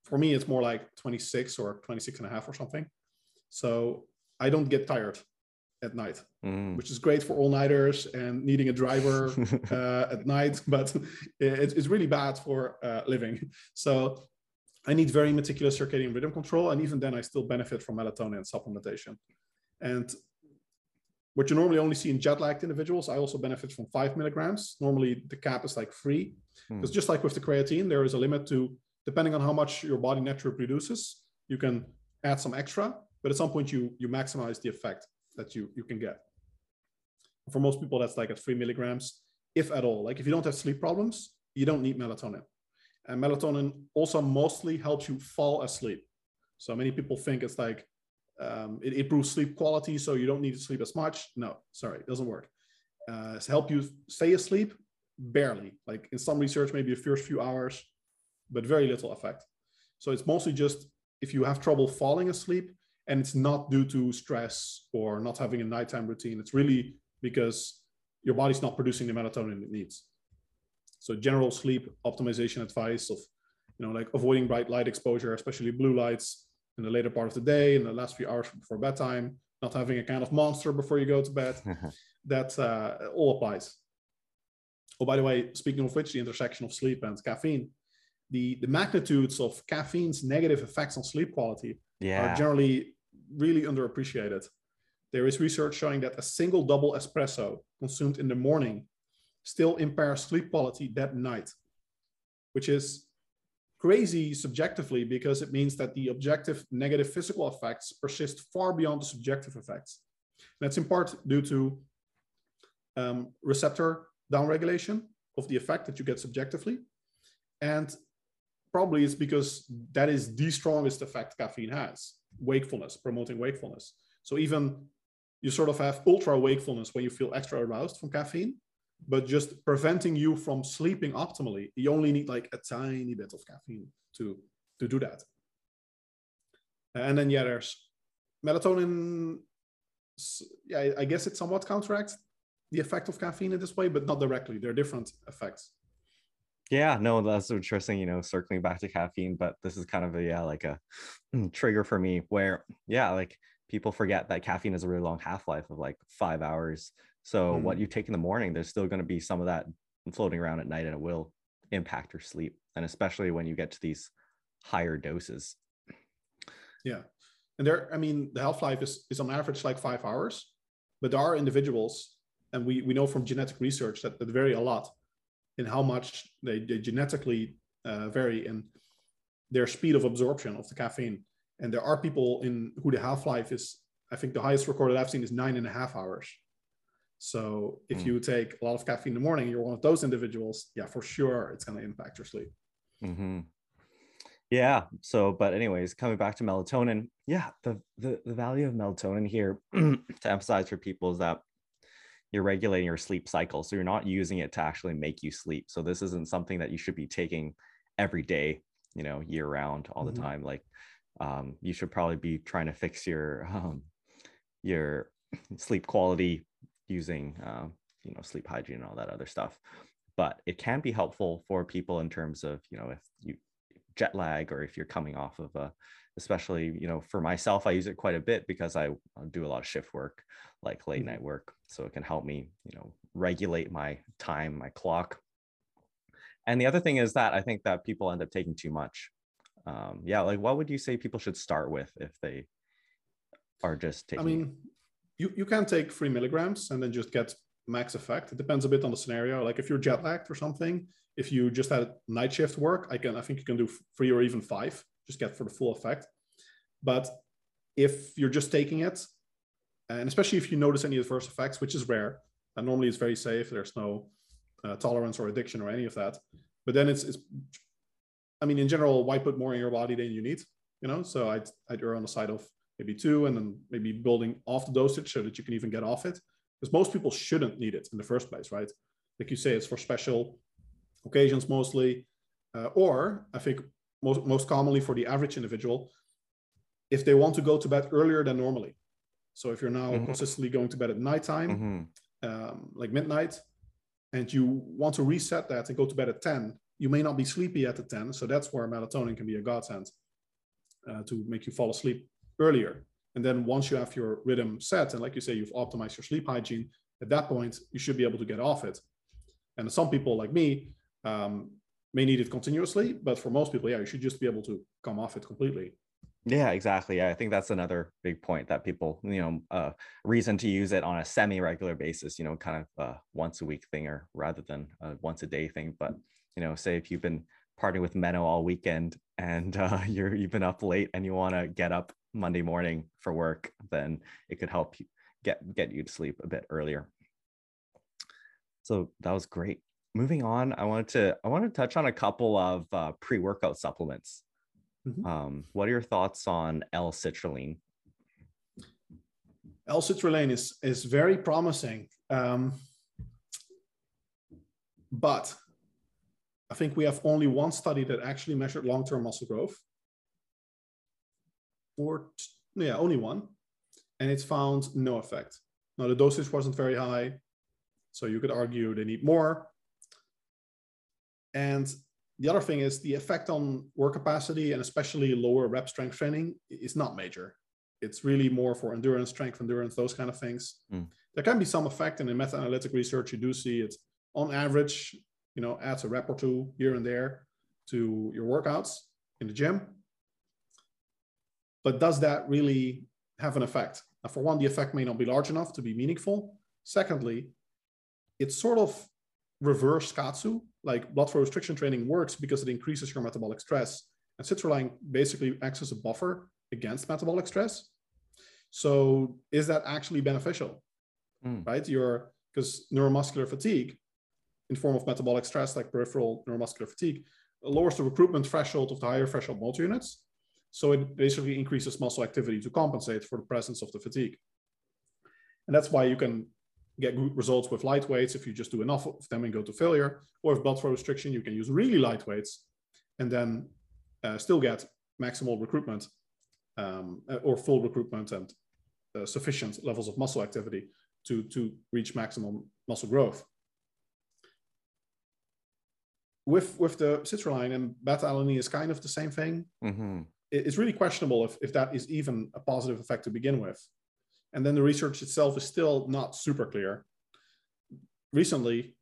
for me, it's more like 26 or 26 and a half or something. So I don't get tired at night, mm. which is great for all nighters and needing a driver (laughs) uh, at night, but it's, it's really bad for uh, living. So I need very meticulous circadian rhythm control. And even then, I still benefit from melatonin supplementation. And what you normally only see in jet lagged individuals, I also benefit from five milligrams. Normally, the cap is like three. Because mm. just like with the creatine, there is a limit to, depending on how much your body naturally produces, you can add some extra, but at some point you you maximize the effect that you, you can get. For most people, that's like at three milligrams, if at all. Like if you don't have sleep problems, you don't need melatonin. And melatonin also mostly helps you fall asleep. So many people think it's like um, it improves sleep quality, so you don't need to sleep as much. No, sorry, it doesn't work. Uh, it's help you stay asleep barely. Like in some research, maybe the first few hours, but very little effect. So it's mostly just if you have trouble falling asleep, and it's not due to stress or not having a nighttime routine. It's really because your body's not producing the melatonin it needs. So general sleep optimization advice of, you know, like avoiding bright light exposure, especially blue lights in the later part of the day, in the last few hours before bedtime, not having a kind of monster before you go to bed. (laughs) that uh, all applies. Oh, by the way, speaking of which, the intersection of sleep and caffeine, the, the magnitudes of caffeine's negative effects on sleep quality yeah. are generally really underappreciated. There is research showing that a single double espresso consumed in the morning still impairs sleep quality that night, which is crazy subjectively because it means that the objective negative physical effects persist far beyond the subjective effects. And that's in part due to um, receptor downregulation of the effect that you get subjectively. And probably it's because that is the strongest effect caffeine has wakefulness, promoting wakefulness. So even you sort of have ultra wakefulness when you feel extra aroused from caffeine, but just preventing you from sleeping optimally. You only need like a tiny bit of caffeine to, to do that. And then, yeah, there's melatonin. Yeah, I guess it somewhat counteracts the effect of caffeine in this way, but not directly. There are different effects. Yeah, no, that's interesting, you know, circling back to caffeine, but this is kind of a yeah, like a hmm, trigger for me where yeah, like people forget that caffeine has a really long half-life of like 5 hours. So mm. what you take in the morning, there's still going to be some of that floating around at night and it will impact your sleep, and especially when you get to these higher doses. Yeah. And there I mean, the half-life is is on average like 5 hours, but there are individuals and we we know from genetic research that that vary a lot in how much they, they genetically uh, vary in their speed of absorption of the caffeine. And there are people in who the half life is, I think the highest recorded I've seen is nine and a half hours. So if mm. you take a lot of caffeine in the morning, you're one of those individuals. Yeah, for sure, it's going to impact your sleep. Mm-hmm. Yeah. So, but anyways, coming back to melatonin, yeah, the the, the value of melatonin here (clears throat) to emphasize for people is that you're regulating your sleep cycle. So you're not using it to actually make you sleep. So this isn't something that you should be taking every day, you know, year round all mm-hmm. the time. Like um, you should probably be trying to fix your (laughs) um, your (clears throat) sleep quality using uh, you know sleep hygiene and all that other stuff. But it can be helpful for people in terms of you know if you jet lag or if you're coming off of a especially you know for myself i use it quite a bit because i do a lot of shift work like late mm-hmm. night work so it can help me you know regulate my time my clock and the other thing is that i think that people end up taking too much um yeah like what would you say people should start with if they are just taking i mean you, you can take three milligrams and then just get max effect it depends a bit on the scenario like if you're jet lagged or something if you just had night shift work i can i think you can do three or even five just get for the full effect. But if you're just taking it, and especially if you notice any adverse effects, which is rare, and normally it's very safe, there's no uh, tolerance or addiction or any of that. But then it's, it's, I mean, in general, why put more in your body than you need? You know, so I'd, I'd err on the side of maybe two and then maybe building off the dosage so that you can even get off it. Because most people shouldn't need it in the first place, right? Like you say, it's for special occasions mostly. Uh, or I think most, most commonly for the average individual, if they want to go to bed earlier than normally. So if you're now mm-hmm. consistently going to bed at nighttime, mm-hmm. um, like midnight, and you want to reset that and go to bed at 10, you may not be sleepy at the 10. So that's where melatonin can be a godsend uh, to make you fall asleep earlier. And then once you have your rhythm set, and like you say, you've optimized your sleep hygiene, at that point, you should be able to get off it. And some people like me, um, may need it continuously, but for most people, yeah, you should just be able to come off it completely. Yeah, exactly. Yeah, I think that's another big point that people, you know, uh, reason to use it on a semi-regular basis, you know, kind of a once a week thing or rather than a once a day thing. But you know, say if you've been partying with Menno all weekend and uh, (laughs) you're you've been up late and you want to get up Monday morning for work, then it could help you get get you to sleep a bit earlier. So that was great moving on, I wanted to I want to touch on a couple of uh, pre-workout supplements Mm-hmm. Um, what are your thoughts on L-citrulline? L-citrulline is is very promising, um, but I think we have only one study that actually measured long-term muscle growth. Or yeah, only one, and it's found no effect. Now the dosage wasn't very high, so you could argue they need more. And the other thing is the effect on work capacity and especially lower rep strength training is not major. It's really more for endurance, strength, endurance, those kind of things. Mm. There can be some effect, and in meta-analytic research, you do see it on average, you know, adds a rep or two here and there to your workouts in the gym. But does that really have an effect? Now, for one, the effect may not be large enough to be meaningful. Secondly, it's sort of reverse KAATSU like blood flow restriction training works because it increases your metabolic stress. And citrulline basically acts as a buffer against metabolic stress. So is that actually beneficial? Mm. Right? Your because neuromuscular fatigue in form of metabolic stress, like peripheral neuromuscular fatigue, lowers the recruitment threshold of the higher threshold motor units. So it basically increases muscle activity to compensate for the presence of the fatigue. And that's why you can get good results with light weights if you just do enough of them and go to failure. Or if blood flow restriction, you can use really light weights and then uh, still get maximal recruitment um, uh, or full recruitment and uh, sufficient levels of muscle activity to, to reach maximum muscle growth. With, with the citrulline and beta alanine is kind of the same thing. Mm-hmm. It's really questionable if, if that is even a positive effect to begin with. And then the research itself is still not super clear. Recently,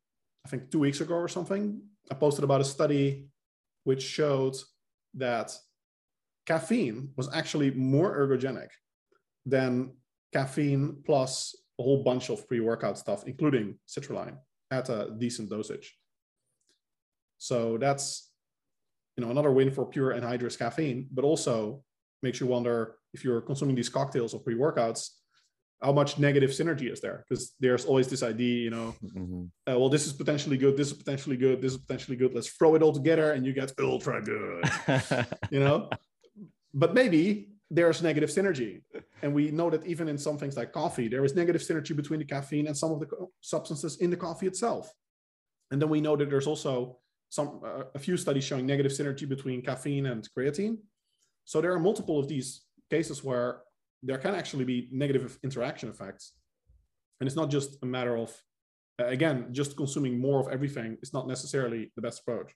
I think two weeks ago or something, I posted about a study which showed that caffeine was actually more ergogenic than caffeine plus a whole bunch of pre-workout stuff, including citrulline at a decent dosage. So that's you know another win for pure anhydrous caffeine, but also makes you wonder if you're consuming these cocktails or pre-workouts, how much negative synergy is there? Because there's always this idea you know mm-hmm. uh, well this is potentially good this is potentially good this is potentially good let's throw it all together and you get ultra good (laughs) you know? But maybe there's negative synergy and we know that even in some things like coffee there is negative synergy between the caffeine and some of the substances in the coffee itself. And then we know that there's also some uh, a few studies showing negative synergy between caffeine and creatine so there are multiple of these cases where there can actually be negative interaction effects. And it's not just a matter of, again, just consuming more of everything is not necessarily the best approach.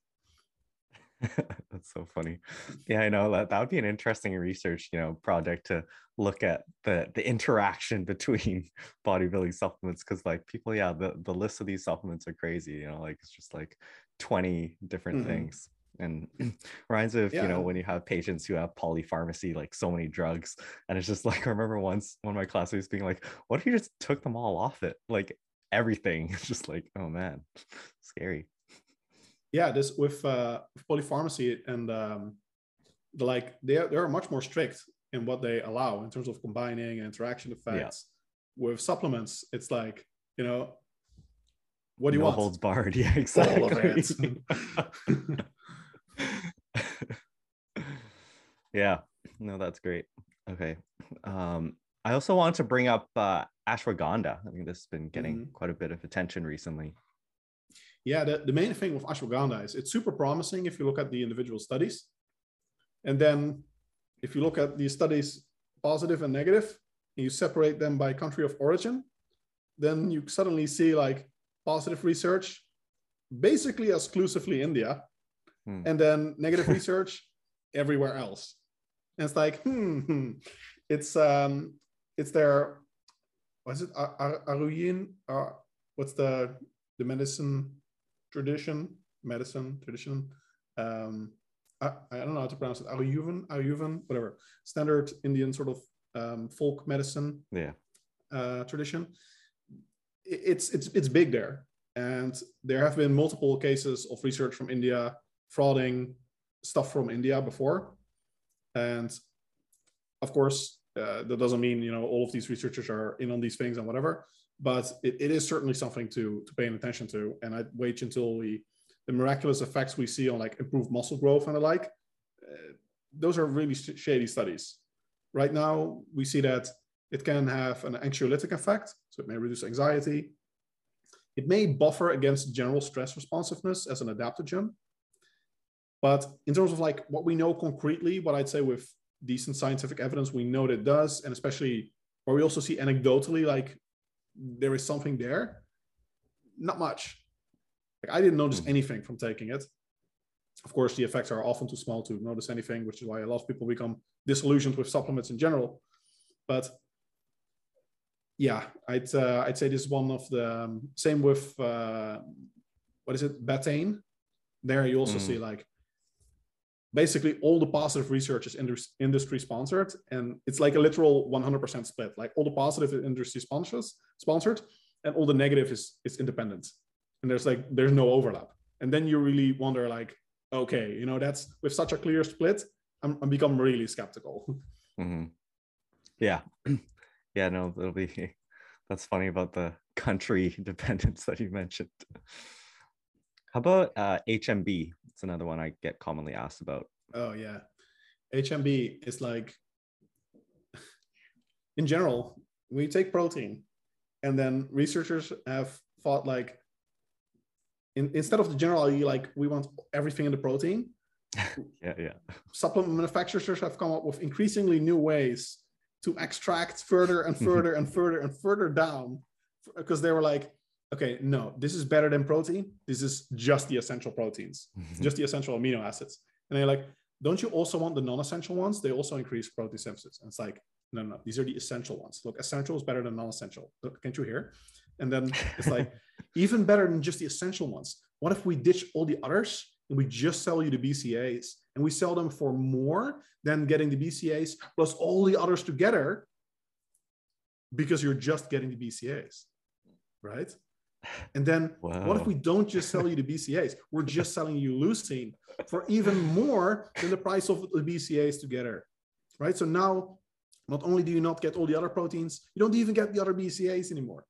(laughs) That's so funny. Yeah, I know that that would be an interesting research, you know, project to look at the the interaction (laughs) between bodybuilding supplements because like people, yeah, the the list of these supplements are crazy. You know, like it's just like twenty different mm-hmm. things and (clears throat) reminds me of yeah. you know when you have patients who have polypharmacy like so many drugs and it's just (laughs) like i remember once one of my classmates being like what if you just took them all off it like everything it's just like oh man scary yeah this with uh polypharmacy and um the like they are, they are much more strict in what they allow in terms of combining and interaction effects yeah. with supplements it's like you know what do you no want holds barred (laughs) yeah exactly (laughs) yeah, no, that's great. Okay. Um, I also want to bring up uh, ashwagandha. I think this has been getting mm-hmm. quite a bit of attention recently. Yeah, the, the main thing with ashwagandha is it's super promising if you look at the individual studies. And then if you look at these studies, positive and negative, and you separate them by country of origin, then you suddenly see like positive research, basically exclusively India, hmm. and then negative (laughs) research everywhere else. And it's like, hmm, hmm. it's um, it's their, what's it, Aruyin? Uh, what's the the medicine tradition? Medicine tradition. Um, I, I don't know how to pronounce it. Ayurvan, Ayurvan, whatever. Standard Indian sort of um, folk medicine. Yeah. Uh, tradition. It's it's it's big there, and there have been multiple cases of research from India frauding stuff from India before. And of course, uh, that doesn't mean you know all of these researchers are in on these things and whatever, but it, it is certainly something to to pay attention to. And I'd wait until we the miraculous effects we see on like improved muscle growth and the like. Uh, those are really shady studies. Right now, we see that it can have an anxiolytic effect, so it may reduce anxiety. It may buffer against general stress responsiveness as an adaptogen. But in terms of like what we know concretely, what I'd say with decent scientific evidence, we know that does, and especially where we also see anecdotally, like there is something there. Not much. Like I didn't notice hmm. anything from taking it. Of course, the effects are often too small to notice anything, which is why a lot of people become disillusioned with supplements in general. But yeah, I'd uh, I'd say this is one of the um, same with uh, what is it, betaine. There you also mm. see like basically all the positive research is industry sponsored and it's like a literal 100% split. Like all the positive is industry sponsors sponsored and all the negative is is independent. And there's like there's no overlap. And then you really wonder like okay you know that's with such a clear split i'm, I'm become really skeptical. (laughs) Mm-hmm. yeah. (clears throat) Yeah no it'll be (laughs) that's funny about the country (laughs) dependence that you mentioned how about uh, hmb it's another one I get commonly asked about. Oh yeah, HMB is like, (sighs) in general, we take protein, and then researchers have thought like, in, instead of the general idea like we want everything in the protein. (laughs) yeah, yeah. Supplement manufacturers have come up with increasingly new ways to extract further and (laughs) further and further and further down because they were like okay, no, this is better than protein. This is just the essential proteins, mm-hmm. just the essential amino acids. And they're like, don't you also want the non-essential ones? They also increase protein synthesis. And it's like, no, no, these are the essential ones. Look, essential is better than non-essential. Can't you hear? And then it's like, (laughs) even better than just the essential ones. What if we ditch all the others and we just sell you the BCAs and we sell them for more than getting the BCAs plus all the others together because you're just getting the BCAs, right? And then wow. what if we don't just sell you the BCAs? We're just selling you leucine for even more than the price of the BCAs together, right? So now, not only do you not get all the other proteins, you don't even get the other BCAs anymore.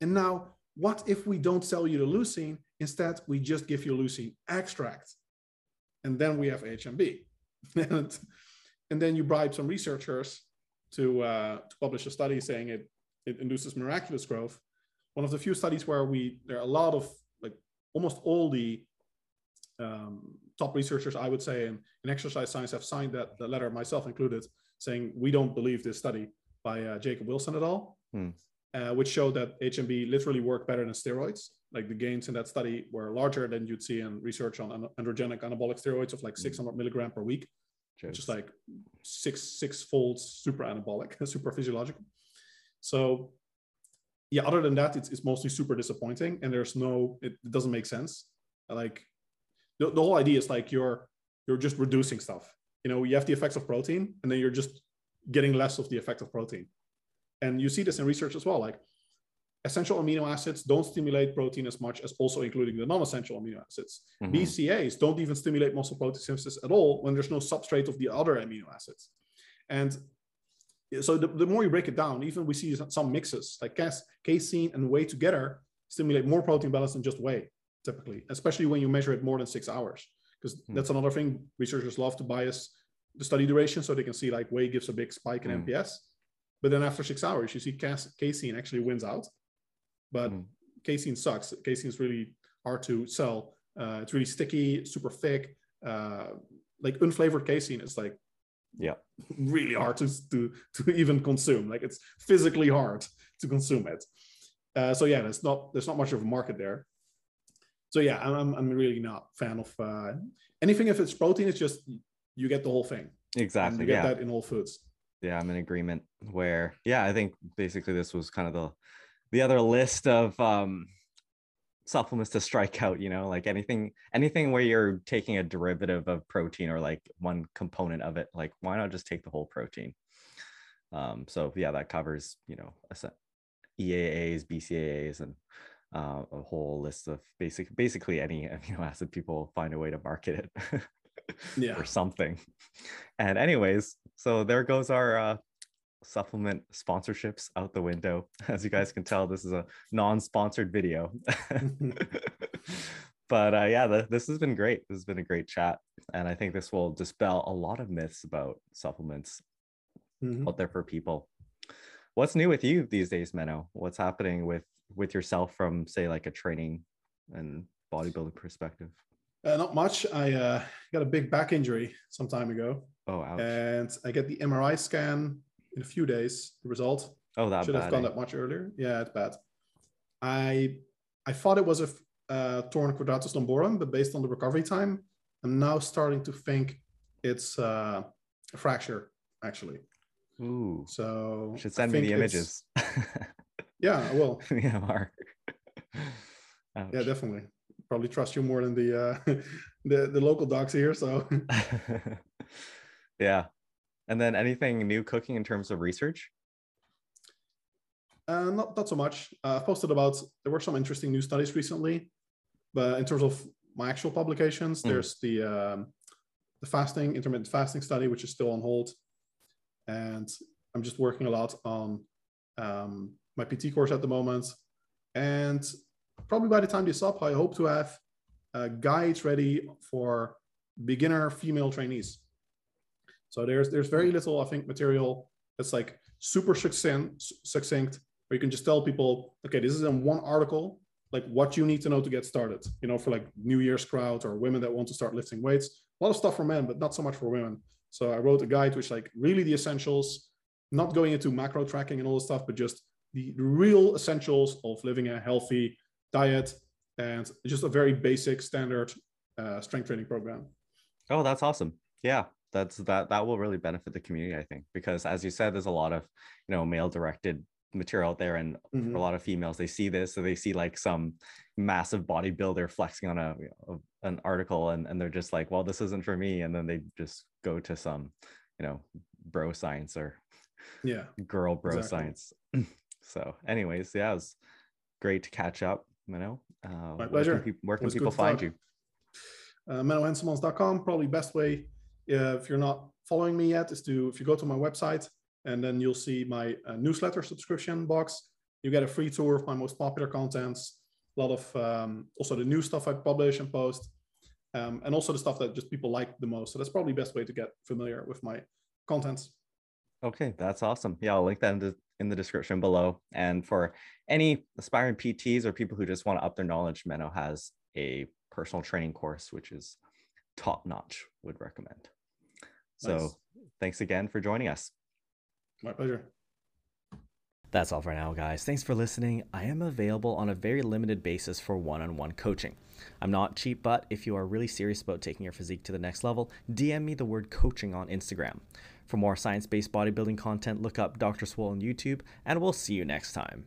And now, what if we don't sell you the leucine? Instead, we just give you leucine extract. And then we have HMB. (laughs) and, and then you bribe some researchers to, uh, to publish a study saying it, it induces miraculous growth one of the few studies where we there are a lot of like almost all the um, top researchers I would say in, in exercise science have signed that the letter myself included saying we don't believe this study by uh, Jacob Wilson et al. Hmm. Uh, which showed that HMB literally worked better than steroids. Like the gains in that study were larger than you'd see in research on androgenic anabolic steroids of like 600 hmm. milligram per week, Jeez. which is like six six folds super anabolic, (laughs) super physiological. So yeah, other than that, it's, it's mostly super disappointing, and there's no, it, it doesn't make sense. Like the, the whole idea is like you're you're just reducing stuff. You know, you have the effects of protein, and then you're just getting less of the effect of protein. And you see this in research as well. Like essential amino acids don't stimulate protein as much as also including the non-essential amino acids. Mm-hmm. BCAs don't even stimulate muscle protein synthesis at all when there's no substrate of the other amino acids. And so the, the more you break it down, even we see some mixes like cas, casein and whey together stimulate more protein balance than just whey, typically, especially when you measure it more than six hours. Because mm. that's another thing researchers love to bias the study duration so they can see like whey gives a big spike in mm. MPS. But then after six hours, you see cas- casein actually wins out. But mm. casein sucks. Casein is really hard to sell. Uh, it's really sticky, super thick. Uh, like unflavored casein is like yeah. really hard to, to to even consume. Like it's physically hard to consume it. Uh, so yeah there's not there's not much of a market there. So yeah i'm, I'm really not fan of uh, anything if it's protein it's just you get the whole thing. Exactly you get yeah. that in whole foods. Yeah i'm in agreement where yeah i think basically this was kind of the the other list of um supplements to strike out you know like anything anything where you're taking a derivative of protein or like one component of it like why not just take the whole protein? Um so yeah that covers you know eaas bcaas and uh, a whole list of basic basically any (laughs) amino acid people find a way to market it (laughs) yeah. or something. And anyways so there goes our uh, supplement sponsorships out the window. (laughs) As you guys can tell, this is a non-sponsored video. (laughs) (laughs) but uh, yeah, the, this has been great. This has been a great chat, and I think this will dispel a lot of myths about supplements mm-hmm. out there for people. What's new with you these days, Menno? What's happening with with yourself from say like a training and bodybuilding perspective? Uh, not much. I uh, got a big back injury some time ago. Oh, ouch. And I get the MRI scan in a few days. The result. Oh, that should bad, have gone eh? that much earlier. Yeah, it's bad. I I thought it was a uh, torn quadratus lumborum, but based on the recovery time, I'm now starting to think it's uh, a fracture actually. Ooh. So you should send me the images. (laughs) yeah, I will. (laughs) yeah, Mark. (laughs) Yeah, definitely. Probably trust you more than the uh, the the local docs here. So. yeah, and then anything new cooking in terms of research? Uh, not not so much. Uh, I've posted about there were some interesting new studies recently, but in terms of my actual publications, mm. there's the um, the fasting intermittent fasting study, which is still on hold, and I'm just working a lot on um, my PT course at the moment, and probably by the time this up, I hope to have uh, guides ready for beginner female trainees. So there's there's very little I think material that's like super succinct, succinct where you can just tell people, okay, this is in one article, like what you need to know to get started, you know, for like New Year's crowd or women that want to start lifting weights. A lot of stuff for men, but not so much for women. So I wrote a guide which like really the essentials, not going into macro tracking and all this stuff, but just the real essentials of living a healthy diet and just a very basic standard uh, strength training program. Oh, that's awesome. Yeah, that's that that will really benefit the community, I think, because as you said, there's a lot of you know male directed material out there and mm-hmm. for a lot of females they see this so they see like some massive bodybuilder flexing on a, a, an article and, and they're just like well this isn't for me and then they just go to some you know bro science or yeah girl bro exactly. science. (clears throat) So anyways yeah it was great to catch up you know? Uh, my pleasure. where can, where can people find you? Uh, probably best way if you're not following me yet is to if you go to my website and then you'll see my uh, newsletter subscription box. You get a free tour of my most popular contents, a lot of um, also the new stuff I publish and post, um, and also the stuff that just people like the most. So that's probably the best way to get familiar with my contents. Okay, that's awesome. Yeah, I'll link that in the, in the description below. And for any aspiring PTs or people who just want to up their knowledge, Menno has a personal training course, which is top notch, would recommend. So nice. thanks again for joining us. My pleasure. That's all for now, guys. Thanks for listening. I am available on a very limited basis for one on one coaching. I'm not cheap, but if you are really serious about taking your physique to the next level, DM me the word coaching on Instagram. For more science based bodybuilding content, look up Dr. Swole on YouTube, and we'll see you next time.